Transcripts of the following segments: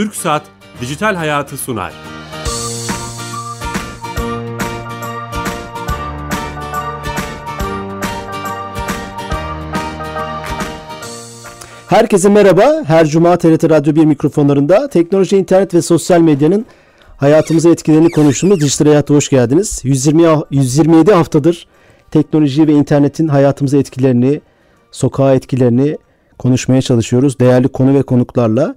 Türk Saat Dijital Hayatı sunar. Herkese merhaba. Her cuma TRT Radyo 1 mikrofonlarında teknoloji, internet ve sosyal medyanın hayatımıza etkilerini konuştuğumuz Dijital Hayat'a hoş geldiniz. 120 127 haftadır teknoloji ve internetin hayatımıza etkilerini, sokağa etkilerini konuşmaya çalışıyoruz. Değerli konu ve konuklarla.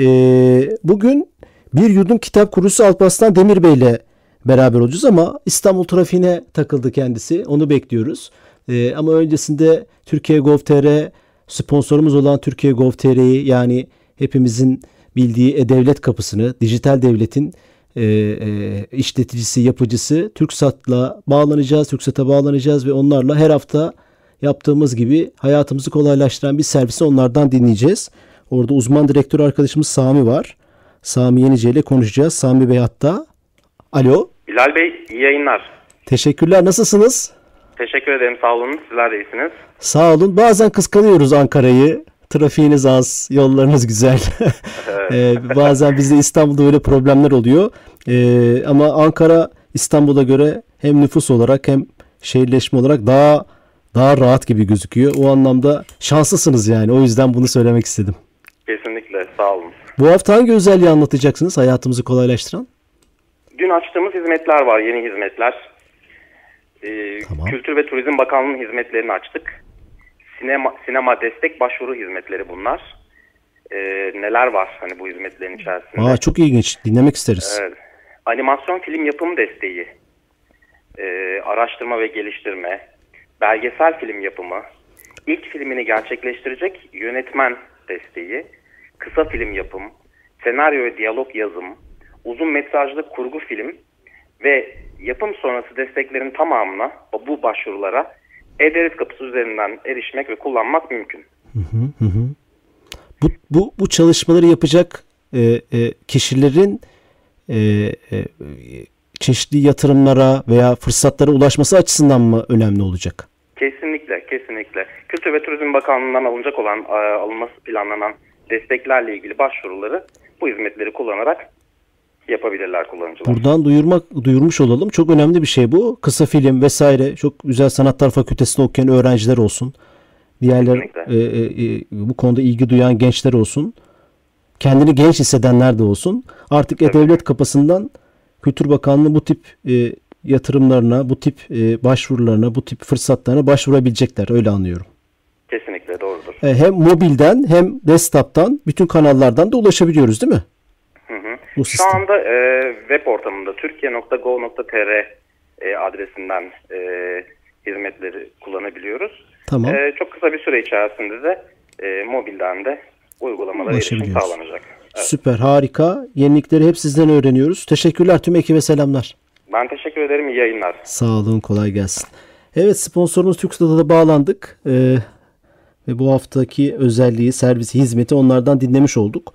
Ee, bugün bir yudum kitap kurucusu Alparslan Demir Bey ile beraber olacağız ama İstanbul trafiğine takıldı kendisi. Onu bekliyoruz. Ee, ama öncesinde Türkiye Gov.tr sponsorumuz olan Türkiye Gov.tr'yi yani hepimizin bildiği e-devlet kapısını, dijital devletin e, e, işleticisi, yapıcısı TürkSat'la bağlanacağız. TürkSat'a bağlanacağız ve onlarla her hafta yaptığımız gibi hayatımızı kolaylaştıran bir servisi onlardan dinleyeceğiz. Orada uzman direktör arkadaşımız Sami var. Sami Yenice ile konuşacağız. Sami Bey hatta. Alo. Bilal Bey iyi yayınlar. Teşekkürler. Nasılsınız? Teşekkür ederim sağ olun. Sizler de iyisiniz. Sağ olun. Bazen kıskanıyoruz Ankara'yı. Trafiğiniz az, yollarınız güzel. ee, bazen bizde İstanbul'da öyle problemler oluyor. Ee, ama Ankara İstanbul'a göre hem nüfus olarak hem şehirleşme olarak daha daha rahat gibi gözüküyor. O anlamda şanslısınız yani. O yüzden bunu söylemek istedim. Kesinlikle sağ olun. Bu hafta hangi özelliği anlatacaksınız hayatımızı kolaylaştıran? Dün açtığımız hizmetler var, yeni hizmetler. Ee, Tamam. Kültür ve Turizm Bakanlığı'nın hizmetlerini açtık. Sinema, sinema destek başvuru hizmetleri bunlar. Ee, neler var hani bu hizmetlerin içerisinde? Aa, çok ilginç. Dinlemek isteriz. Evet. Animasyon film yapım desteği, ee, araştırma ve geliştirme, belgesel film yapımı, ilk filmini gerçekleştirecek yönetmen desteği, kısa film yapım, senaryo ve diyalog yazım, uzun metrajlı kurgu film ve yapım sonrası desteklerin tamamına bu başvurulara E-Devlet Kapısı üzerinden erişmek ve kullanmak mümkün. Bu, bu, bu çalışmaları yapacak e, e, kişilerin e, e, çeşitli yatırımlara veya fırsatlara ulaşması açısından mı önemli olacak? Kesinlikle, kesinlikle. Kültür ve Turizm Bakanlığı'ndan alınacak olan, e, alınması planlanan desteklerle ilgili başvuruları bu hizmetleri kullanarak yapabilirler kullanıcılar. Buradan duyurmak duyurmuş olalım. Çok önemli bir şey bu. Kısa film vesaire çok güzel sanatlar fakültesinde okuyan öğrenciler olsun. Diğerler e, e, e, bu konuda ilgi duyan gençler olsun. Kendini genç hissedenler de olsun. Artık E-Devlet kapısından Kültür Bakanlığı bu tip e, yatırımlarına, bu tip e, başvurularına, bu tip fırsatlarına başvurabilecekler. Öyle anlıyorum. Kesinlikle doğrudur. E, hem mobilden hem desktop'tan bütün kanallardan da ulaşabiliyoruz değil mi? Hı hı. Bu Şu sistem. anda e, web ortamında türkiye.go.tr e, adresinden e, hizmetleri kullanabiliyoruz. Tamam. E, çok kısa bir süre içerisinde de e, mobilden de uygulamalara erişim sağlanacak. Evet. Süper, harika. Yenilikleri hep sizden öğreniyoruz. Teşekkürler tüm ekibe selamlar. Ben teşekkür ederim. İyi yayınlar. Sağ olun, kolay gelsin. Evet, sponsorumuz TürkSat'a da bağlandık. Ee, ve bu haftaki özelliği, servisi, hizmeti onlardan dinlemiş olduk.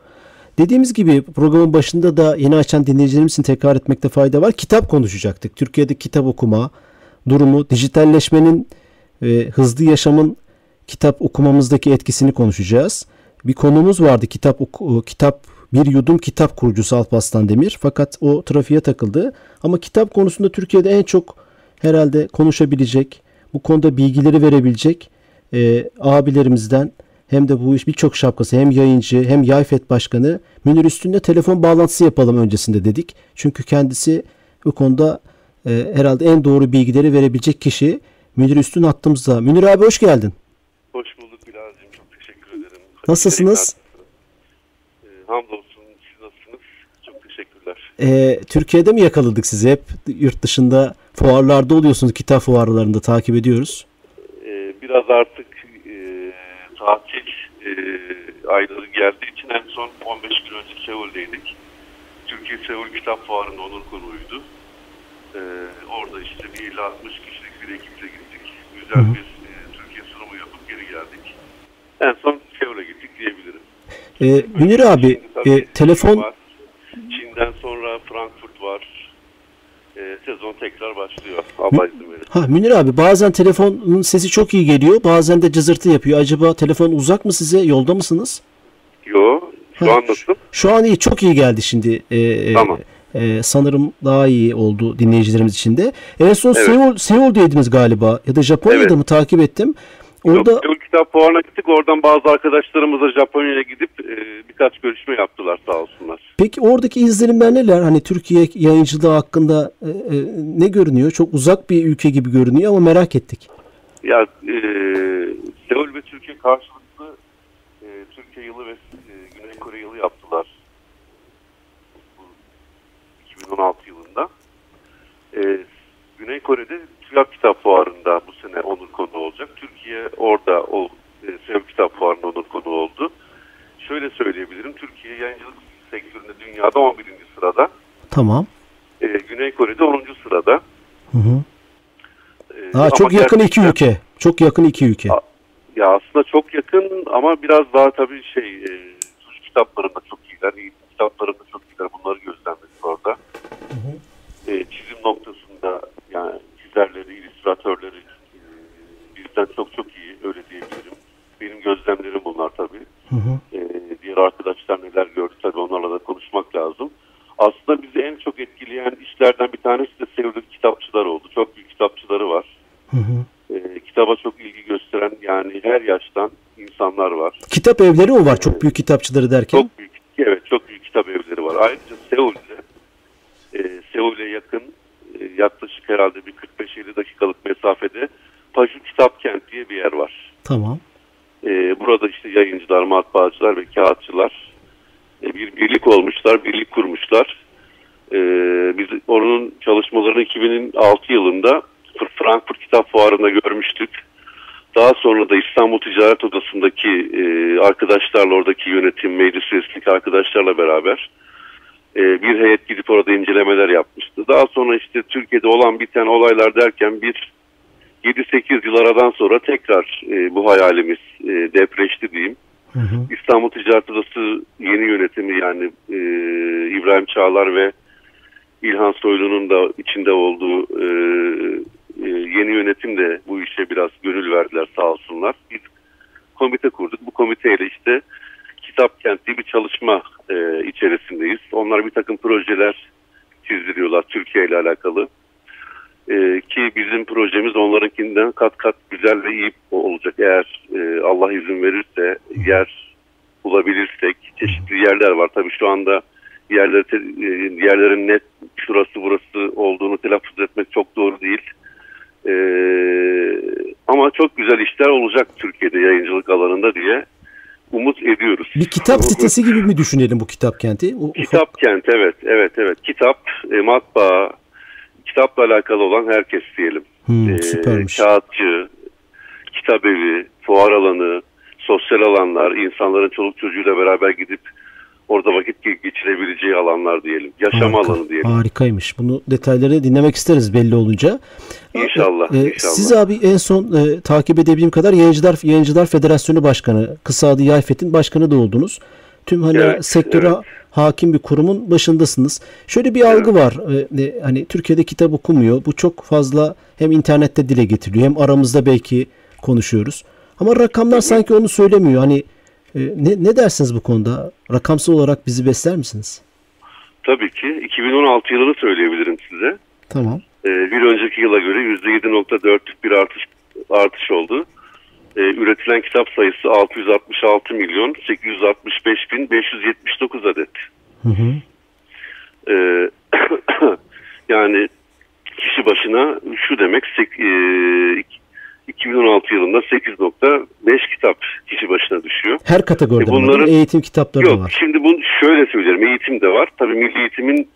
Dediğimiz gibi programın başında da yeni açan dinleyicilerimiz için tekrar etmekte fayda var. Kitap konuşacaktık. Türkiye'de kitap okuma durumu, dijitalleşmenin ve hızlı yaşamın kitap okumamızdaki etkisini konuşacağız. Bir konumuz vardı kitap oku- kitap bir yudum kitap kurucusu Alparslan Demir. Fakat o trafiğe takıldı. Ama kitap konusunda Türkiye'de en çok herhalde konuşabilecek, bu konuda bilgileri verebilecek e, abilerimizden hem de bu iş birçok şapkası hem yayıncı hem Yayfet Başkanı Münir Üstün'le telefon bağlantısı yapalım öncesinde dedik. Çünkü kendisi bu konuda e, herhalde en doğru bilgileri verebilecek kişi Münir Üstün hattımızda. Münir abi hoş geldin. Hoş bulduk Bilal'cim. Çok teşekkür ederim. Nasılsınız? Ee, hamdolsun. Siz nasılsınız? Çok teşekkürler. E, Türkiye'de mi yakaladık sizi hep? Yurt dışında fuarlarda oluyorsunuz. Kitap fuarlarında takip ediyoruz. Ee, biraz artık tatil e, ayları geldiği için en son 15 gün önce Seul'deydik. Türkiye Seul Kitap Fuarı'nın onur konuğuydu. Ee, orada işte bir 50 60 kişilik bir ekiple gittik. Güzel bir e, Türkiye sunumu yapıp geri geldik. En son Seul'e gittik diyebilirim. E, Münir abi e, telefon var. Çin'den sonra Frankfurt. Ee, sezon tekrar başlıyor. Allah izin verir. Ha Münir abi bazen telefonun sesi çok iyi geliyor. Bazen de cızırtı yapıyor. Acaba telefon uzak mı size? Yolda mısınız? Yo, Şu Ha, an nasıl? Şu an iyi, çok iyi geldi şimdi. Ee, Tamam. e, sanırım daha iyi oldu dinleyicilerimiz için de. En son Evet. Seul, Seul'deydiniz galiba ya da Japonya'da Evet. mı takip ettim. Orada Yok, Fuarı'na gittik. Oradan bazı arkadaşlarımız da Japonya'ya gidip e, birkaç görüşme yaptılar sağ olsunlar. peki oradaki izlenimler neler? Hani Türkiye yayıncılığı hakkında e, e, ne görünüyor? Çok uzak bir ülke gibi görünüyor ama merak ettik. Ya e, Seul ve Türkiye karşılıklı e, Türkiye yılı ve e, Güney Kore yılı yaptılar. Bu 2016 yılında. E, Güney Kore'de TÜYAP Kitap Fuarı'nda bu sene onur konu olacak. Türkiye orada o e, Seul Kitap Fuarı'nda onur konu oldu. Şöyle söyleyebilirim. Türkiye yayıncılık sektöründe dünyada 11. sırada. Tamam. E, Güney Kore'de 10. sırada. Hı hı. E, ama çok yakın iki ülke. Çok yakın iki ülke. A- Ya aslında çok yakın ama biraz daha tabii şey e, çocuk kitaplarında çok iyiler, eğitim kitaplarında çok iyiler. Bunları gözlemledik orada. E, çizim noktasında yani çizerleri, illüstratörleri e, bizden çok çok iyi öyle diyebilirim. Benim gözlemlerim bunlar tabii. Hı hı. E, diğer arkadaşlar neler gördü tabii onlarla da konuşmak lazım. Aslında bizi en çok etkileyen işlerden bir tanesi de Seul'deki kitapçılar oldu. Çok büyük kitapçıları var. Hı hı. E, kitaba çok ilgi gösteren yani her yaştan insanlar var. Kitap evleri o var. Çok büyük kitapçıları derken. Çok büyük, evet çok büyük kitap evleri var. Ayrıca Seul'de, e, Seul'e yakın e, yaklaşık herhalde bir 45-50 dakikalık mesafede Paju Kitap Kent diye bir yer var. Tamam. E, burada işte yayıncılar, matbaacılar ve kağıtçılar e, bir birlik olmuşlar, birlik kurmuşlar. E, biz onun çalışmalarını 2006 yılında Frankfurt Kitap Fuarı'nda görmüştük. Daha sonra da İstanbul Ticaret Odası'ndaki e, arkadaşlarla oradaki yönetim, meclis üyesindeki arkadaşlarla beraber e, bir heyet gidip orada incelemeler yapmıştı. Daha sonra işte Türkiye'de olan biten olaylar derken bir 7-8 yıl aradan sonra tekrar e, bu hayalimiz e, depreşti diyeyim. Hı hı. İstanbul Ticaret Odası yeni yönetimi yani e, İbrahim Çağlar ve İlhan Soylu'nun da içinde olduğu e, e, yeni yönetim de bu işe biraz gönül verdiler sağ olsunlar. Biz komite kurduk. Bu komiteyle işte Kitap Kent diye bir çalışma e, içerisindeyiz. Onlar bir takım projeler çizdiriyorlar Türkiye ile alakalı. E, ki bizim projemiz onlarınkinden kat kat güzel ve iyi olacak. Eğer e, Allah izin verirse yer bulabilirsek çeşitli yerler var. Tabii şu anda yerleri, te- e, yerlerin net şurası burası olduğunu telaffuz etmek çok doğru değil. E, ama çok güzel işler olacak Türkiye'de yayıncılık alanında diye umut ediyoruz. Bir kitap sitesi gibi mi düşünelim bu kitap kenti? O- Kitap kent evet evet evet kitap e, matbaa kitapla alakalı olan herkes diyelim. Hmm, E, süpermiş. kağıtçı, kitap evi, fuar alanı, sosyal alanlar, insanların çoluk çocuğuyla beraber gidip orada vakit ge- geçirebileceği alanlar diyelim. Yaşam Harika, alanı diyelim. Harikaymış. Bunu detayları dinlemek isteriz belli olunca. İnşallah, Ee, inşallah. Siz abi en son e, takip edebildiğim kadar Yayıncılar Yayıncılar Federasyonu Başkanı, kısa adı Yayfet'in başkanı da oldunuz. Tüm hani Evet, sektöre evet. Hakim bir kurumun başındasınız. Şöyle bir algı var. e, e, hani Türkiye'de kitap okumuyor. Bu çok fazla hem internette dile getiriliyor hem aramızda belki konuşuyoruz. Ama rakamlar sanki onu söylemiyor. Hani e, ne, ne dersiniz bu konuda? Rakamsal olarak bizi besler misiniz? Tabii ki 2016 yılını söyleyebilirim size. Tamam. E, bir önceki yıla göre %7.4'lük bir artış artış oldu. E, üretilen kitap sayısı 666 milyon 865 bin 579 adet. Hı hı. E, yani kişi başına şu demek e, 2016 yılında 8.5 kitap kişi başına düşüyor. Her kategoride E, bunların- eğitim kitapları da Yok var. şimdi bunu şöyle söylerim eğitim de var. Tabii Milli Eğitim'in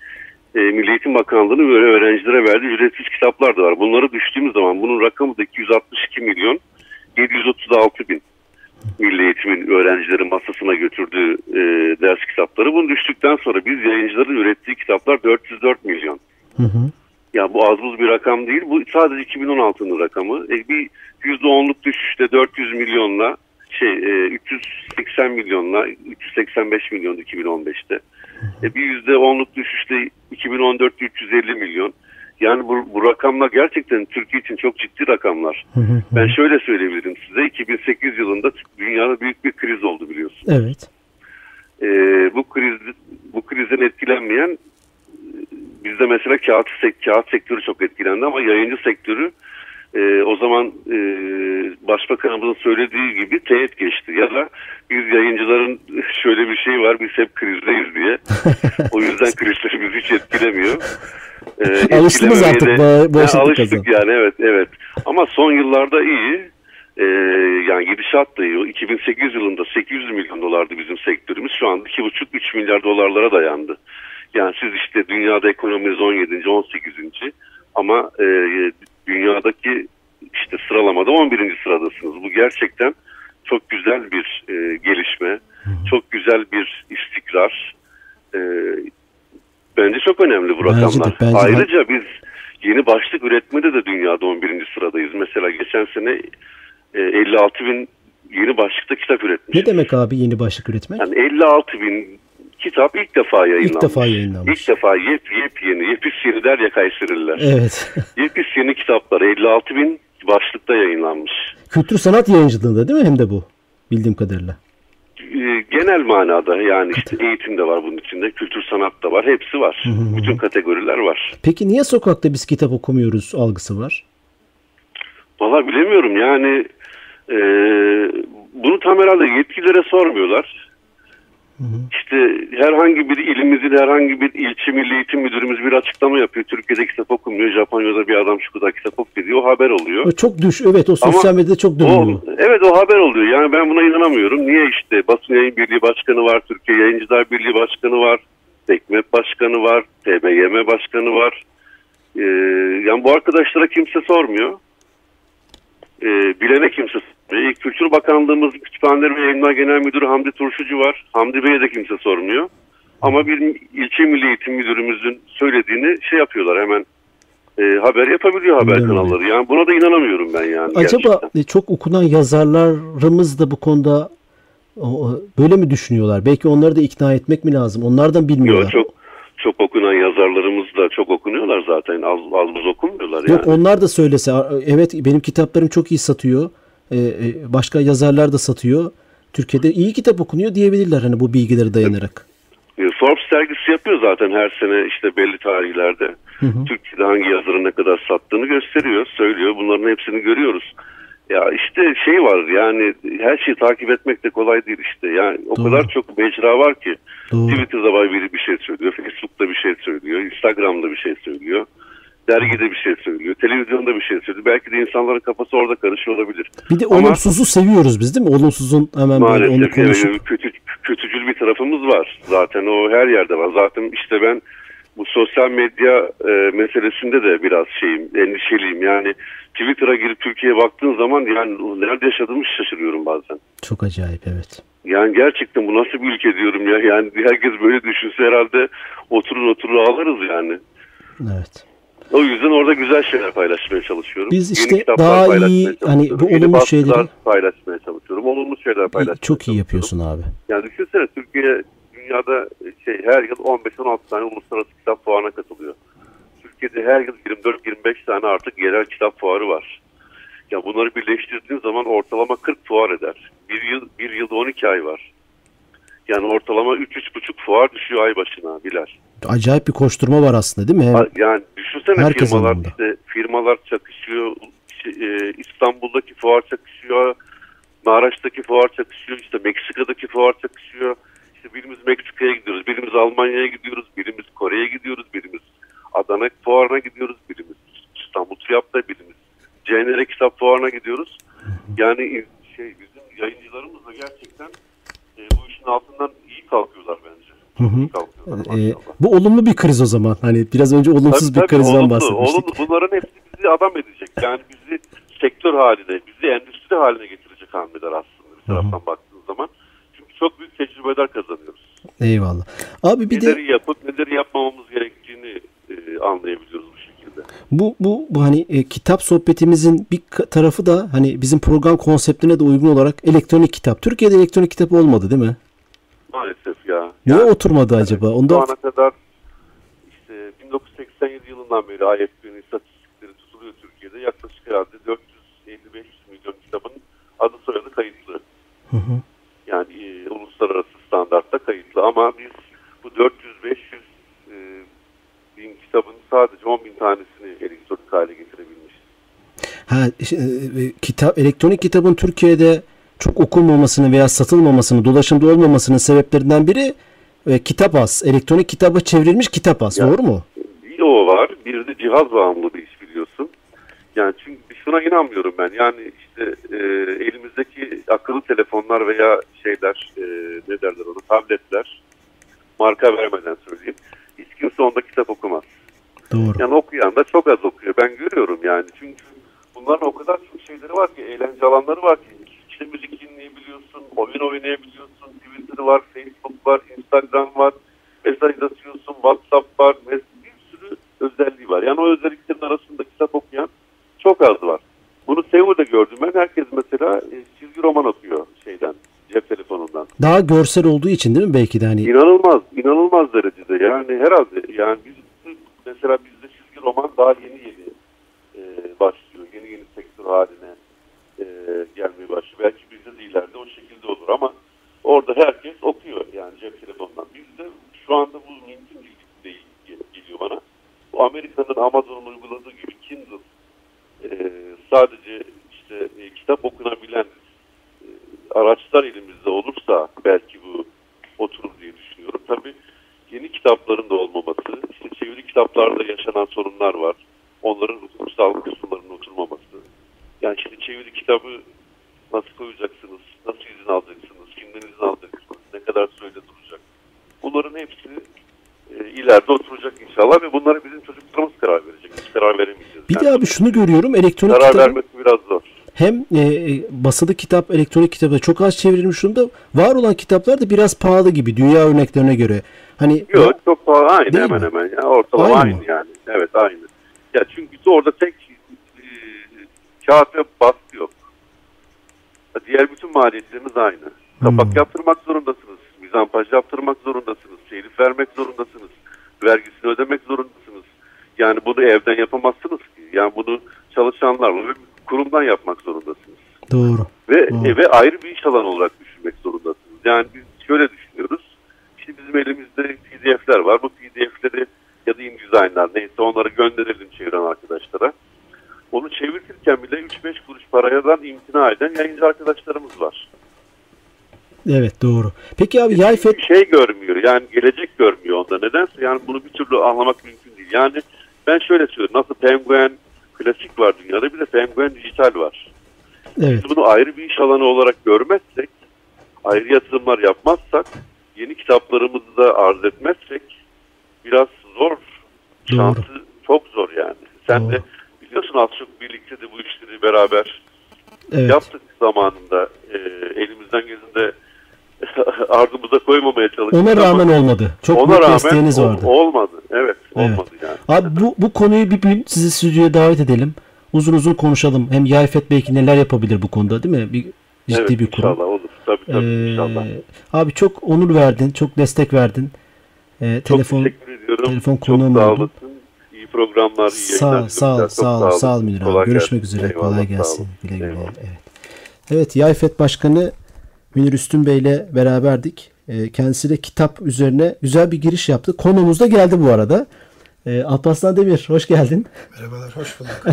e, Milli Eğitim Bakanlığı'nın böyle öğrencilere verdiği ücretsiz kitaplar da var. Bunları düştüğümüz zaman bunun rakamı da 262 milyon 736 bin. Milli Eğitim'in öğrencilerin masasına götürdüğü e, ders kitapları. Bunu düştükten sonra biz yayıncıların ürettiği kitaplar 404 milyon. Hı hı. Ya bu az buz bir rakam değil. Bu sadece 2016'nın rakamı. E, bir %10'luk düşüşte 400 milyonla şey e, 380 milyonla 385 milyon 2015'te. E, bir %10'luk düşüşte 2014'te 350 milyon. Yani bu, bu rakamlar gerçekten Türkiye için çok ciddi rakamlar. Hı hı. Ben şöyle söyleyebilirim size. 2008 yılında dünyada büyük bir kriz oldu biliyorsun. Evet. Ee, bu kriz bu krizden etkilenmeyen bizde mesela kağıt, kağıt sektörü çok etkilendi ama yayıncı sektörü e, o zaman e, başbakanımızın söylediği gibi teğet geçti. Ya da biz yayıncıların şöyle bir şey var biz hep krizdeyiz diye. o yüzden krizlerimiz hiç etkilemiyor. E, Alıştınız artık bu, bu Alıştık yani evet evet. Ama son yıllarda iyi. Ee, yani gidişat da iyi. 2008 yılında 800 milyon dolardı bizim sektörümüz. Şu anda 2,5-3 milyar dolarlara dayandı. Yani siz işte dünyada ekonominiz 17. 18. ama e, dünyadaki işte sıralamada 11. sıradasınız. Bu gerçekten çok güzel bir e, gelişme, çok güzel bir istikrar. E, çok önemli bu rakamlar. Bence de, bence Ayrıca de. biz yeni başlık üretmede de dünyada 11. sıradayız. Mesela geçen sene e, 56 bin yeni başlıkta kitap üretmişiz. Ne demek abi yeni başlık üretmek? Yani 56 bin kitap ilk defa yayınlanmış. İlk defa yayınlanmış. İlk defa yep yep yeni, yepis yeni der ya Kayseriler. Evet. yepis yeni kitaplar 56 bin başlıkta yayınlanmış. Kültür sanat yayıncılığında değil mi hem de bu bildiğim kadarıyla? Ee, genel manada yani işte eğitim de var bunun içinde, kültür sanat da var, hepsi var. Hı hı. Bütün kategoriler var. Peki niye sokakta biz kitap okumuyoruz algısı var? Valla bilemiyorum yani e, bunu tam herhalde yetkililere sormuyorlar. İşte herhangi bir ilimizin herhangi bir ilçe milli eğitim müdürümüz bir açıklama yapıyor. Türkiye'de kitap okunmuyor. Japonya'da bir adam şu kadar kitap okuyor. O haber oluyor. Çok düş. Evet o sosyal medyada çok dönüyor. evet o haber oluyor. Yani ben buna inanamıyorum. Niye işte Basın Yayın Birliği Başkanı var. Türkiye Yayıncılar Birliği Başkanı var. Tekmep Başkanı var. TBYM Başkanı var. Ee, yani bu arkadaşlara kimse sormuyor. Ee, bilene kimse e, Kültür Bakanlığımız Kütüphaneleri ve Yayınlar Genel Müdürü Hamdi Turşucu var. Hamdi Bey'e de kimse sormuyor. Ama bir ilçe milli eğitim müdürümüzün söylediğini şey yapıyorlar hemen e, haber yapabiliyor haber Bilmiyorum. kanalları. Yani buna da inanamıyorum ben yani. Acaba gerçekten. çok okunan yazarlarımız da bu konuda böyle mi düşünüyorlar? Belki onları da ikna etmek mi lazım? Onlardan bilmiyorlar. Yok çok çok okunan yazarlarımız da çok okunuyorlar zaten. Az, az buz okunmuyorlar yani. Yok onlar da söylese evet benim kitaplarım çok iyi satıyor. Ee, e, başka yazarlar da satıyor. Türkiye'de iyi kitap okunuyor diyebilirler hani bu bilgileri dayanarak. E, Forbes dergisi yapıyor zaten her sene işte belli tarihlerde. Hı hı. Türkiye'de hangi yazarın ne kadar sattığını gösteriyor, söylüyor. Bunların hepsini görüyoruz. Ya işte şey var yani her şeyi takip etmek de kolay değil işte. Yani o Doğru. kadar çok mecra var ki. Doğru. Twitter'da biri bir şey söylüyor, Facebook'ta bir şey söylüyor, Instagram'da bir şey söylüyor. Dergide bir şey söylüyor. Televizyonda bir şey söylüyor. Belki de insanların kafası orada karışıyor olabilir. Bir de Ama, olumsuzu seviyoruz biz değil mi? Olumsuzun hemen böyle onu konuşup. Evet, kötü, kötücül bir tarafımız var. Zaten o her yerde var. Zaten işte ben bu sosyal medya e, meselesinde de biraz şeyim, endişeliyim. Yani Twitter'a girip Türkiye'ye baktığın zaman yani nerede yaşadığımı şaşırıyorum bazen. Çok acayip evet. Yani gerçekten bu nasıl bir ülke diyorum ya. Yani herkes böyle düşünse herhalde oturur oturur ağlarız yani. Evet. O yüzden orada güzel şeyler paylaşmaya çalışıyorum. Biz işte Yeni daha iyi hani bu olumlu şeyleri paylaşmaya çalışıyorum. Olumlu şeyler paylaşmaya Çok iyi yapıyorsun abi. Yani düşünsene Türkiye dünyada şey her yıl 15-16 tane uluslararası kitap fuarına katılıyor. Türkiye'de her yıl 24-25 tane artık yerel kitap fuarı var. Ya bunları birleştirdiğin zaman ortalama 40 fuar eder. Bir yıl bir yılda 12 ay var. Yani ortalama 3-3,5 fuar düşüyor ay başına biler. Acayip bir koşturma var aslında değil mi? Hem yani düşünsene Herkes firmalar işte firmalar çakışıyor. E, İstanbul'daki fuar çakışıyor. Maraş'taki fuar çakışıyor. işte Meksika'daki fuar çakışıyor. İşte birimiz Meksika'ya gidiyoruz. Birimiz Almanya'ya gidiyoruz. Birimiz Kore'ye gidiyoruz. Birimiz Adana fuarına gidiyoruz. Birimiz İstanbul TÜYAP'ta. Birimiz CNR kitap fuarına gidiyoruz. Yani şey bizim yayıncılarımız da gerçekten Hı hı. Ee, bu olumlu bir kriz o zaman. Hani biraz önce olumsuz tabii, bir tabii, krizden olumlu, bahsetmiştik. Olumlu. Bunların hepsi bizi adam edecek. Yani bizi sektör haline, bizi endüstri haline getirecek hamleler aslında bir taraftan baktığın zaman. Çünkü çok büyük tecrübeler kazanıyoruz. Eyvallah. Abi bir neleri de yapıp neleri yapmamamız gerektiğini e, anlayabiliyoruz bu şekilde. Bu bu bu hani e, kitap sohbetimizin bir tarafı da hani bizim program konseptine de uygun olarak elektronik kitap. Türkiye'de elektronik kitap olmadı değil mi? Maalesef. Niye yani, oturmadı yani, acaba? Onda... Şu ana kadar işte 1987 yılından beri AYP'nin istatistikleri tutuluyor Türkiye'de. Yaklaşık herhalde 450-500 milyon kitabın adı soyadı kayıtlı. Hı hı. Yani e, uluslararası standartta kayıtlı ama biz bu 400-500 e, bin kitabın sadece 10 bin tanesini elektronik hale getirebilmişiz. Ha, e, e, kitap, elektronik kitabın Türkiye'de çok okunmamasının veya satılmamasının, dolaşımda olmamasının sebeplerinden biri e, kitap az. Elektronik kitaba çevrilmiş kitap az. Ya. Doğru mu? Bir o var. Bir de cihaz bağımlılığı iş biliyorsun. Yani çünkü şuna inanmıyorum ben. Yani işte e, elimizdeki akıllı telefonlar veya şeyler e, ne derler onu tabletler marka vermeden söyleyeyim. Hiç kimse onda kitap okumaz. Doğru. Yani okuyan da çok az okuyor. Ben görüyorum yani. Çünkü bunların o kadar çok şeyleri var ki, eğlence alanları var ki. İşte müzik dinleyebiliyorsun, oyun oynayabiliyorsun, Twitter var, Facebook var, Instagram var, mesajlaşıyorsun, WhatsApp var, mes- bir sürü özelliği var. Yani o özelliklerin arasında kitap okuyan çok az var. Bunu Seul'de gördüm ben. Herkes mesela e, çizgi roman okuyor şeyden, cep telefonundan. Daha görsel olduğu için değil mi belki de hani İnanılmaz, inanılmaz derecede. Yani herhalde yani biz mesela bizde çizgi roman daha yeni yeni e, başlıyor. Yeni yeni sektör haline e, gelmeye başlıyor. Belki bizde de ileride o şekilde olur ama orada herkes okuyor yani cep telefonundan. Bizde şu anda bu mümkün değil, değil gel- geliyor bana. Bu Amerika'nın Amazon'un uyguladığı gibi Kindle e, sadece işte e, kitap okunabilen araçlar elimizde olursa belki bu oturur diye düşünüyorum. Tabii yeni kitapların da olmaması, işte çeviri kitaplarda yaşanan sorunlar var. Onların hukuksal kısımlarının oturmaması. Yani şimdi çeviri kitabı nasıl koyacaksınız, nasıl izin alacaksınız, kimden izin alacaksınız, ne kadar sürede duracak. Bunların hepsi e, ileride oturacak inşallah ve bunlara bizim çocuklarımız karar verecek. Biz karar veremeyeceğiz. bir Yani de abi şunu görüyorum elektronik karar kitabın vermesi biraz zor. Hem e, e, basılı kitap, elektronik kitaba çok az çevrilmiş durumda. Var olan kitaplar da biraz pahalı gibi dünya örneklerine göre. Hani Yok çok pahalı aynı Değil hemen mi? hemen. Ya, ortalama Aynı aynı, yani. Evet aynı. Ya çünkü orada tek e, kağıt ve baskı yok. Diğer bütün maliyetleriniz aynı. Kapak Hmm. yaptırmak zorundasınız. Mizampaj yaptırmak zorundasınız. Telif vermek zorundasınız. Vergisini ödemek zorundasınız. Yani bunu evden yapamazsınız ki. Yani bunu çalışanlarla ve kurumdan yapmak zorundasınız. doğru. Ve Doğru. eve ayrı bir iş alanı olarak düşünmek zorundasınız. Yani biz şöyle düşünüyoruz. Şimdi bizim elimizde PDF'ler var. Bu PDF'leri ya da InDesign'lar neyse onları gönderelim çeviren arkadaşlara. Onu çevirtirken bile 3-5 kuruş paradan imtina eden yayıncı arkadaşlarımız var. Evet doğru. Peki abi Yayfet Bir şey görmüyor. Yani gelecek görmüyor onda. Nedense yani bunu bir türlü anlamak mümkün değil. Yani ben şöyle söylüyorum. Nasıl penguen klasik var dünyada bir de penguen dijital var. evet Biz bunu ayrı bir iş alanı olarak görmezsek, ayrı yatırımlar yapmazsak, yeni kitaplarımızı da arz etmezsek biraz zor. Doğru. Şansı çok zor yani. Sen Doğru. de biliyorsun az çok birlikte de bu işleri beraber evet. yaptık zamanında. Ee, elimizden geldiğinde ardımıza koymamaya çalıştık. Ona ama rağmen olmadı. Çok ona büyük rağmen desteğiniz vardı. olmadı. Evet, Evet. olmadı. Abi bu, bu konuyu bir gün sizi stüdyoya davet edelim. Uzun uzun konuşalım. Hem Yayfet belki neler yapabilir bu konuda değil mi? Bir ciddi evet, bir kurum. inşallah olur. Tabii tabii Ee, inşallah. abi çok onur verdin. Çok destek verdin. Ee, Çok telefon teşekkür ediyorum. telefon Çok konuğum sağ oldu. olasın. İyi programlar, iyi Sağ yayınlar. sağ Çok sağ ol, sağ ol Münir abi. Görüşmek gelsin. üzere. Eyvallah, Kolay sağ gelsin. Güle güle. Evet. Evet, Yayfet Başkanı Münir Üstün Bey ile beraberdik. Ee, Kendisi de kitap üzerine güzel bir giriş yaptı. Konumuz da geldi bu arada. Ee, Alparslan Demir, hoş geldin. Merhabalar, hoş bulduk.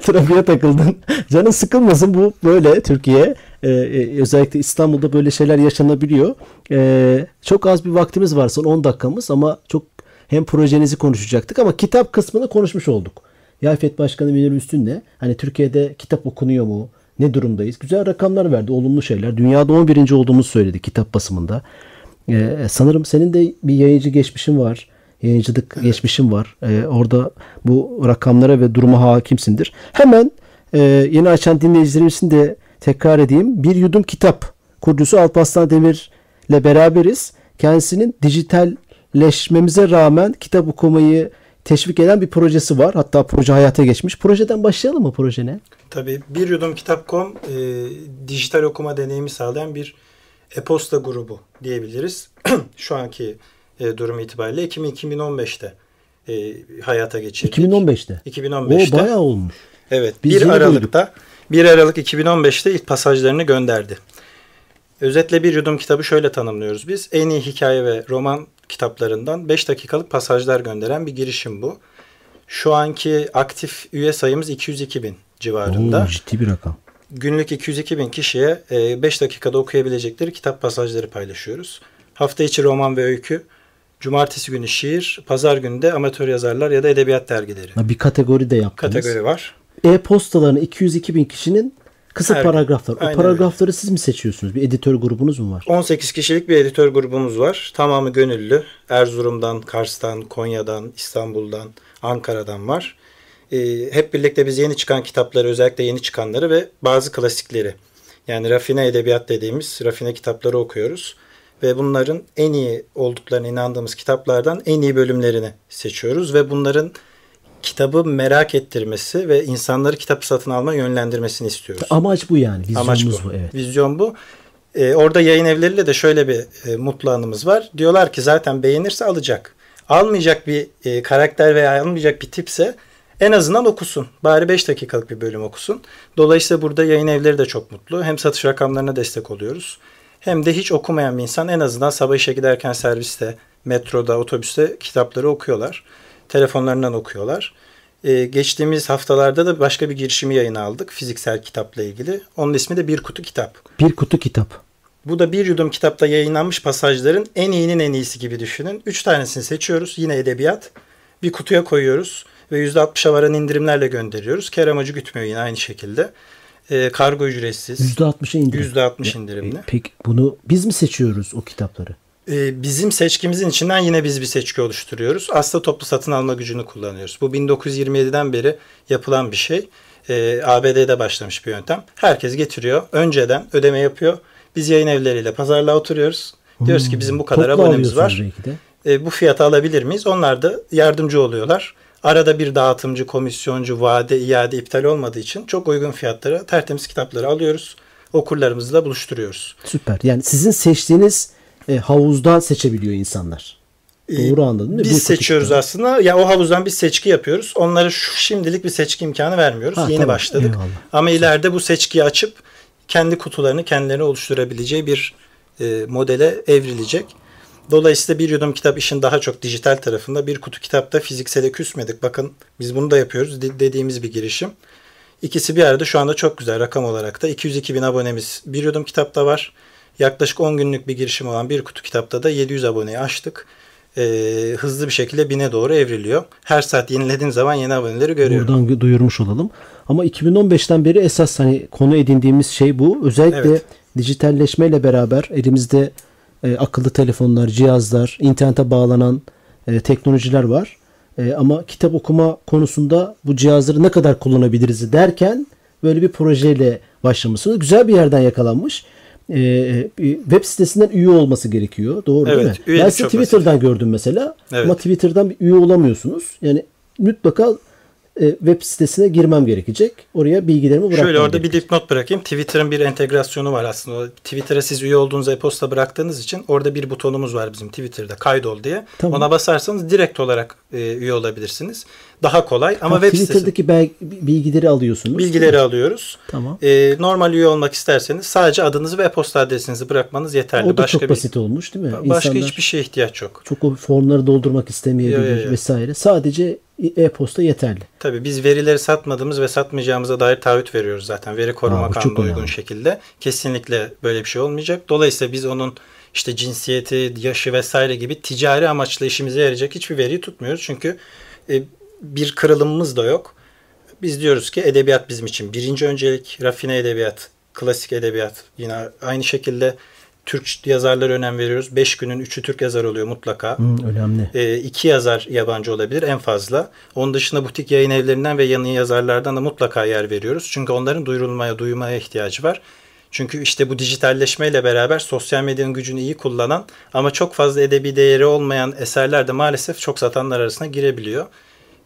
Trafiğe takıldın. Canın sıkılmasın bu böyle Türkiye. Ee, e, özellikle İstanbul'da böyle şeyler yaşanabiliyor. Ee, çok az bir vaktimiz var son 10 dakikamız ama çok hem projenizi konuşacaktık ama kitap kısmını konuşmuş olduk. Yafet Başkanı Münir Üstün'le hani Türkiye'de kitap okunuyor mu? Ne durumdayız? Güzel rakamlar verdi, olumlu şeyler. Dünyada 11. olduğumuzu söyledi kitap basımında. Ee, sanırım senin de bir yayıncı geçmişin var. Yayıncılık geçmişin var. Ee, orada bu rakamlara ve duruma hakimsindir. Hemen e, yeni açan dinleyicilerimizin de tekrar edeyim. Bir Yudum Kitap kurucusu Alparslan Demir'le beraberiz. Kendisinin dijitalleşmemize rağmen kitap okumayı teşvik eden bir projesi var. Hatta proje hayata geçmiş. Projeden başlayalım mı proje ne? Tabii Bir Yudum Kitap.com e, dijital okuma deneyimi sağlayan bir e-posta grubu diyebiliriz. Şu anki e, durum itibariyle Ekim 2015'te e, hayata geçirdik. 2015'te. 2015'te. O bayağı olmuş. Evet. Biz 1 yeni Aralık'ta 1 Aralık 2015'te ilk pasajlarını gönderdi. Özetle bir yudum kitabı şöyle tanımlıyoruz biz. En iyi hikaye ve roman kitaplarından 5 dakikalık pasajlar gönderen bir girişim bu. Şu anki aktif üye sayımız 202 bin civarında. Oo, ciddi bir rakam. Günlük 202 bin kişiye 5 dakikada okuyabilecekleri kitap pasajları paylaşıyoruz. Hafta içi roman ve öykü, cumartesi günü şiir, pazar günü de amatör yazarlar ya da edebiyat dergileri. Ha, Bir kategori de yaptınız. Kategori var. E-postalarını 202 bin kişinin kısa Her- paragraflar. O Aynen paragrafları siz mi seçiyorsunuz? Bir editör grubunuz mu var? 18 kişilik bir editör grubumuz var. Tamamı gönüllü. Erzurum'dan, Kars'tan, Konya'dan, İstanbul'dan, Ankara'dan var. Ee, hep birlikte biz yeni çıkan kitapları, özellikle yeni çıkanları ve bazı klasikleri, yani rafine edebiyat dediğimiz rafine kitapları okuyoruz. Ve bunların en iyi olduklarına inandığımız kitaplardan en iyi bölümlerini seçiyoruz. Ve bunların kitabı merak ettirmesi ve insanları kitap satın alma yönlendirmesini istiyoruz. Amaç bu yani. Vizyonumuz Amaç bu. bu. Evet. Vizyon bu. Ee, orada yayın evleriyle de şöyle bir e, mutlu anımız var. Diyorlar ki zaten beğenirse alacak. Almayacak bir e, karakter veya almayacak bir tipse en azından okusun. Bari 5 dakikalık bir bölüm okusun. Dolayısıyla burada yayın evleri de çok mutlu. Hem satış rakamlarına destek oluyoruz. Hem de hiç okumayan bir insan en azından sabah işe giderken serviste, metroda, otobüste kitapları okuyorlar. Telefonlarından okuyorlar. Ee, geçtiğimiz haftalarda da başka bir girişimi yayına aldık. Fiziksel kitapla ilgili. Onun ismi de Bir Kutu Kitap. Bir kutu kitap. Bu da bir yudum kitapta yayınlanmış pasajların en iyinin en iyisi gibi düşünün. Üç tanesini seçiyoruz. Yine edebiyat. Bir kutuya koyuyoruz ve %60'a varan indirimlerle gönderiyoruz. Kar amacı gütmüyor yine aynı şekilde. Ee, kargo ücretsiz. %60'a indirim. %60 indirimli. E, Peki bunu biz mi seçiyoruz o kitapları? Ee, bizim seçkimizin içinden yine biz bir seçki oluşturuyoruz. Aslında toplu satın alma gücünü kullanıyoruz. Bu 1927'den beri yapılan bir şey. Ee, ABD'de başlamış bir yöntem. Herkes getiriyor. Önceden ödeme yapıyor. Biz yayın evleriyle pazarlığa oturuyoruz. Diyoruz ki bizim bu kadar Toplu abonemiz var. E, bu fiyata alabilir miyiz? Onlar da yardımcı oluyorlar. Arada bir dağıtımcı, komisyoncu, vade, iade, iptal olmadığı için çok uygun fiyatlara tertemiz kitapları alıyoruz. Okurlarımızla buluşturuyoruz. Süper. Yani sizin seçtiğiniz e, havuzdan seçebiliyor insanlar. E, Doğru anladım değil mi? Biz kutu seçiyoruz kitap. aslında. Ya o havuzdan biz seçki yapıyoruz. Onlara şu şimdilik bir seçki imkanı vermiyoruz. Ha, Yeni tamam. başladık. Eyvallah. Ama ileride bu seçkiyi açıp kendi kutularını kendileri oluşturabileceği bir e, modele evrilecek. Dolayısıyla bir yudum kitap işin daha çok dijital tarafında. Bir kutu kitapta fiziksele küsmedik. Bakın biz bunu da yapıyoruz de- dediğimiz bir girişim. İkisi bir arada şu anda çok güzel rakam olarak da 202 bin abonemiz bir yudum kitapta var. Yaklaşık 10 günlük bir girişim olan bir kutu kitapta da 700 aboneyi aştık. Ee, hızlı bir şekilde bine doğru evriliyor. Her saat yenilediğim zaman yeni aboneleri görüyorum. Buradan duyurmuş olalım. Ama 2015'ten beri esas hani konu edindiğimiz şey bu. Özellikle Evet. dijitalleşmeyle beraber elimizde e, akıllı telefonlar, cihazlar, internete bağlanan e, teknolojiler var. E, ama kitap okuma konusunda bu cihazları ne kadar kullanabiliriz derken böyle bir projeyle başlamışsınız. Güzel bir yerden yakalanmış. E, web sitesinden üye olması gerekiyor. Doğru değil Evet, mi? üyelik Ben çok Twitter'dan gördüm mesela. Evet. Ama Twitter'dan bir üye olamıyorsunuz. Yani mutlaka e, web sitesine girmem gerekecek. Oraya bilgilerimi bırakmam Şöyle orada bir gerekecek. dipnot bırakayım. Twitter'ın bir entegrasyonu var aslında. Twitter'a siz üye olduğunuz e-posta bıraktığınız için orada bir butonumuz var bizim Twitter'da kaydol diye. Tamam. Ona basarsanız direkt olarak e, üye olabilirsiniz. Daha kolay ama Ha, web sitesi Twitter'daki bel- bilgileri alıyorsunuz. bilgileri alıyoruz. Tamam. E, normal üye olmak isterseniz sadece adınızı ve e-posta adresinizi bırakmanız yeterli. O da başka çok bir basit olmuş değil mi? başka İnsanlar hiçbir şeye ihtiyaç yok. çok o formları doldurmak istemeyebilir Yo, yo, yo. vesaire. Sadece e-posta yeterli. Tabii biz verileri satmadığımız ve satmayacağımıza dair taahhüt veriyoruz zaten. Veri koruma Aa, kanununa uygun önemli. şekilde. Kesinlikle böyle bir şey olmayacak. Dolayısıyla biz onun işte cinsiyeti, yaşı vesaire gibi ticari amaçla işimize yarayacak hiçbir veriyi tutmuyoruz. Çünkü e, bir kırılımımız da yok. Biz diyoruz ki edebiyat bizim için birinci öncelik, rafine edebiyat, klasik edebiyat yine aynı şekilde Türk yazarlara önem veriyoruz. Beş günün üçü Türk yazar oluyor mutlaka. Hı, önemli. E, iki yazar yabancı olabilir en fazla. Onun dışında butik yayın evlerinden ve yanı yazarlardan da mutlaka yer veriyoruz. Çünkü onların duyurulmaya, duymaya ihtiyacı var. Çünkü işte bu dijitalleşmeyle beraber sosyal medyanın gücünü iyi kullanan ama çok fazla edebi değeri olmayan eserler de maalesef çok satanlar arasına girebiliyor.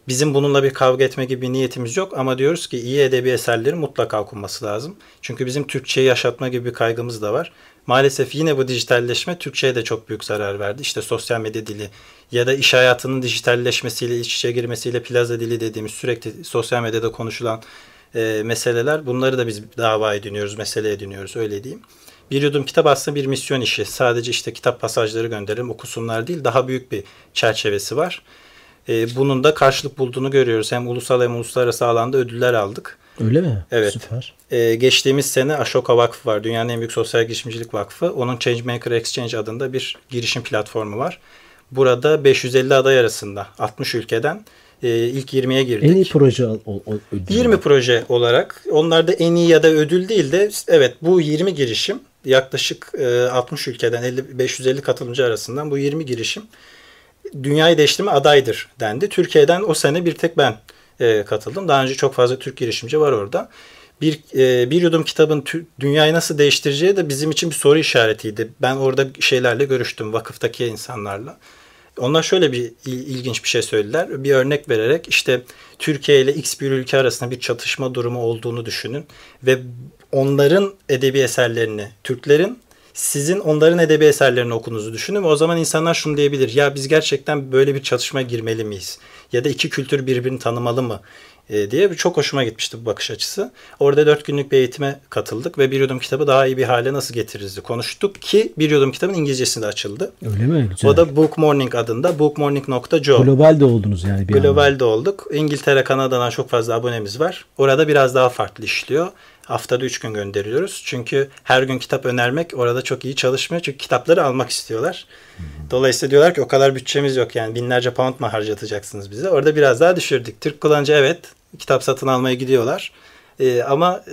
Bizim bununla bir kavga etme gibi bir niyetimiz yok ama diyoruz ki iyi edebi eserlerin mutlaka okunması lazım. Çünkü bizim Türkçeyi yaşatma gibi bir kaygımız da var. Maalesef yine bu dijitalleşme Türkçe'ye de çok büyük zarar verdi. İşte sosyal medya dili ya da iş hayatının dijitalleşmesiyle iç içe girmesiyle plaza dili dediğimiz sürekli sosyal medyada konuşulan e, meseleler bunları da biz dava ediniyoruz, mesele ediniyoruz öyle diyeyim. Bir yudum kitap aslında bir misyon işi. Sadece işte kitap pasajları gönderelim okusunlar değil daha büyük bir çerçevesi var. E, bunun da karşılık bulduğunu görüyoruz. Hem ulusal hem uluslararası alanda ödüller aldık. Öyle mi? Evet. Süper. Ee, geçtiğimiz sene Ashoka Vakfı var. Dünyanın en büyük sosyal girişimcilik vakfı. Onun Changemaker Exchange adında bir girişim platformu var. Burada 550 aday arasında 60 ülkeden e, ilk 20'ye girdik. En iyi proje o, o, ödülü. 20 proje olarak onlar da en iyi ya da ödül değil de evet bu 20 girişim yaklaşık e, 60 ülkeden 50, 550 katılımcı arasından bu 20 girişim dünyayı değiştirme adaydır dendi. Türkiye'den o sene bir tek ben e, katıldım. Daha önce çok fazla Türk girişimci var orada. Bir, e, bir yudum kitabın dünyayı nasıl değiştireceği de bizim için bir soru işaretiydi. Ben orada şeylerle görüştüm vakıftaki insanlarla. Onlar şöyle bir ilginç bir şey söylediler. Bir örnek vererek işte Türkiye ile X bir ülke arasında bir çatışma durumu olduğunu düşünün ve onların edebi eserlerini, Türklerin sizin onların edebi eserlerini okunuzu düşünün ve o zaman insanlar şunu diyebilir. Ya biz gerçekten böyle bir çatışmaya girmeli miyiz? Ya da iki kültür birbirini tanımalı mı? E, diye çok hoşuma gitmişti bu bakış açısı. Orada dört günlük bir eğitime katıldık ve bir yudum kitabı daha iyi bir hale nasıl getiririz konuştuk ki bir yudum kitabın İngilizcesi de açıldı. Öyle mi? Güzel. O da Book Morning adında bookmorning.co. Global de oldunuz yani. Bir Global de olduk. İngiltere, Kanada'dan çok fazla abonemiz var. Orada biraz daha farklı işliyor. Haftada 3 gün gönderiyoruz. Çünkü her gün kitap önermek orada çok iyi çalışmıyor. Çünkü kitapları almak istiyorlar. Dolayısıyla diyorlar ki o kadar bütçemiz yok yani binlerce pound mu harcatacaksınız bize? Orada biraz daha düşürdük. Türk kullanıcı evet kitap satın almaya gidiyorlar. Ee, ama e,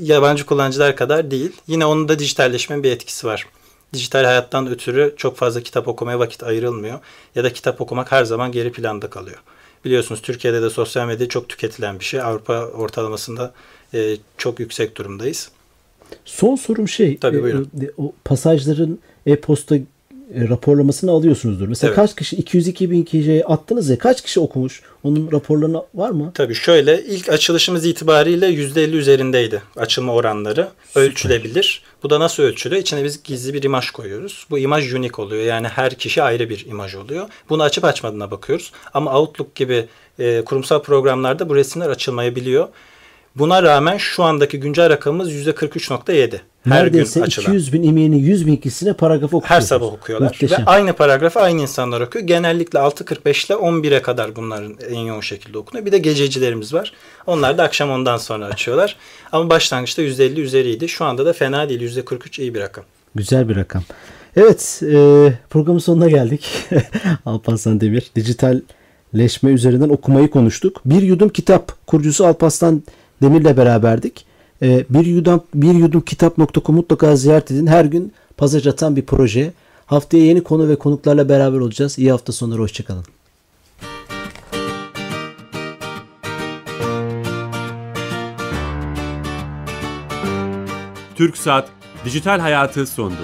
yabancı kullanıcılar kadar değil. Yine onun da dijitalleşmenin bir etkisi var. Dijital hayattan ötürü çok fazla kitap okumaya vakit ayrılmıyor. Ya da kitap okumak her zaman geri planda kalıyor. Biliyorsunuz Türkiye'de de sosyal medya çok tüketilen bir şey. Avrupa ortalamasında e, çok yüksek durumdayız. Son sorum şey. Tabii buyurun. E, o pasajların e-posta e, raporlamasını alıyorsunuzdur. Mesela Evet. kaç kişi 202 bin kişiye attınız ya kaç kişi okumuş? Onun raporlarına var mı? Tabii şöyle ilk açılışımız itibariyle %50 üzerindeydi açılma oranları. Ölçülebilir. Bu da nasıl ölçülüyor? İçine biz gizli bir imaj koyuyoruz. Bu imaj unik oluyor. Yani her kişi ayrı bir imaj oluyor. Bunu açıp açmadığına bakıyoruz. Ama Outlook gibi e, kurumsal programlarda bu resimler açılmayabiliyor. Buna rağmen şu andaki güncel rakamımız %43.7. Her Neredeyse gün açılan. 200 bin emailin 100 bin kişisine paragrafı Her okuyorsunuz. sabah okuyorlar. Muhteşem. Ve aynı paragrafı aynı insanlar okuyor. Genellikle 6.45 ile 11'e kadar bunların en yoğun şekilde okunuyor. Bir de gececilerimiz var. Onlar da akşam ondan sonra açıyorlar. Ama başlangıçta %50 üzeriydi. Şu anda da fena değil. %43 iyi bir rakam. Güzel bir rakam. Evet e, programın sonuna geldik. Alparslan Demir. Dijitalleşme üzerinden okumayı konuştuk. Bir Yudum Kitap kurucusu Alparslan Demir'le beraberdik. E, bir yudum bir yudum kitap.com mutlaka ziyaret edin. Her gün pasaj atan bir proje. Haftaya yeni konu ve konuklarla beraber olacağız. İyi hafta sonları. Hoşçakalın. Türksat Dijital Hayatı sondu.